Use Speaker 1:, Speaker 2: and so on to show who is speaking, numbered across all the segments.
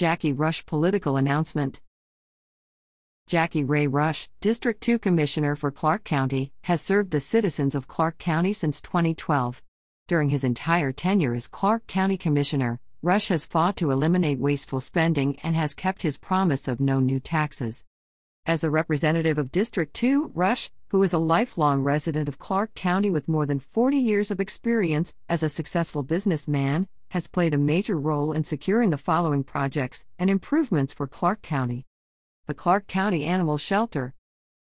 Speaker 1: Jackie Rush political announcement. Jackie Ray Rush, District 2 Commissioner for Clarke County, has served the citizens of Clarke County since 2012. During his entire tenure as Clarke County Commissioner, Rush has fought to eliminate wasteful spending and has kept his promise of no new taxes. As the representative of District 2, Rush, who is a lifelong resident of Clarke County with more than 40 years of experience as a successful businessman, has played a major role in securing the following projects and improvements for Clarke County the Clarke County Animal Shelter,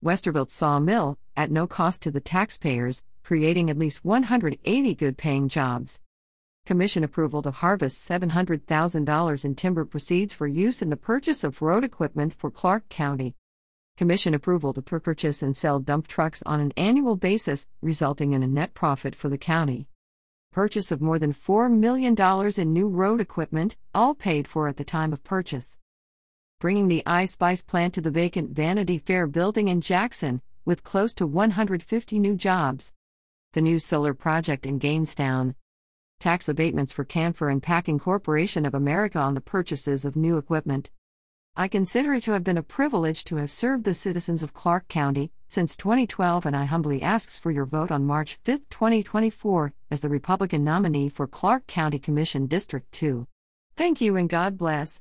Speaker 1: Westervelt Sawmill, at no cost to the taxpayers, creating at least 180 good paying jobs. Commission approval to harvest $700,000 in timber proceeds for use in the purchase of road equipment for Clarke County. Commission approval to purchase and sell dump trucks on an annual basis, resulting in a net profit for the county. Purchase of more than $4 million in new road equipment, all paid for at the time of purchase bringing the iSpice plant to the vacant Vanity Fair building in Jackson, with close to 150 new jobs. The new solar project in Gainestown. Tax abatements for Canfor and Packing Corporation of America on the purchases of new equipment. I consider it to have been a privilege to have served the citizens of Clarke County since 2012, and I humbly asks for your vote on March 5, 2024, as the Republican nominee for Clarke County Commission District 2. Thank you and God bless.